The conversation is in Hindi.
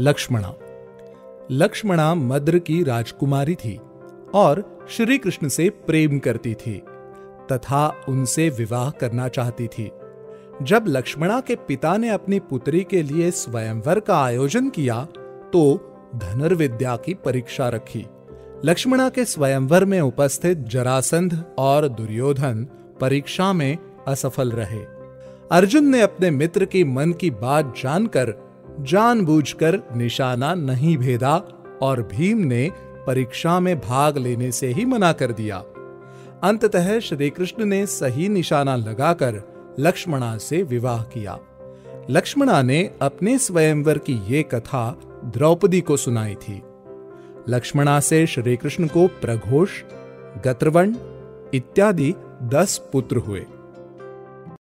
लक्ष्मणा। लक्ष्मणा मद्र की राजकुमारी थी और श्री कृष्ण से प्रेम करती थी, तथा उनसे विवाह करना चाहती थी। जब लक्ष्मणा के पिता ने अपनी पुत्री के लिए स्वयंवर का आयोजन किया तो धनुर्विद्या की परीक्षा रखी। लक्ष्मणा के स्वयंवर में उपस्थित जरासंध और दुर्योधन परीक्षा में असफल रहे। अर्जुन ने अपने मित्र की मन की बात जानकर जानबूझकर निशाना नहीं भेदा और भीम ने परीक्षा में भाग लेने से ही मना कर दिया। अंततः श्री कृष्ण ने सही निशाना लगाकर लक्ष्मणा से विवाह किया। लक्ष्मणा ने अपने स्वयंवर की ये कथा द्रौपदी को सुनाई थी। लक्ष्मणा से श्री कृष्ण को प्रघोष, गत्रवण इत्यादि दस पुत्र हुए।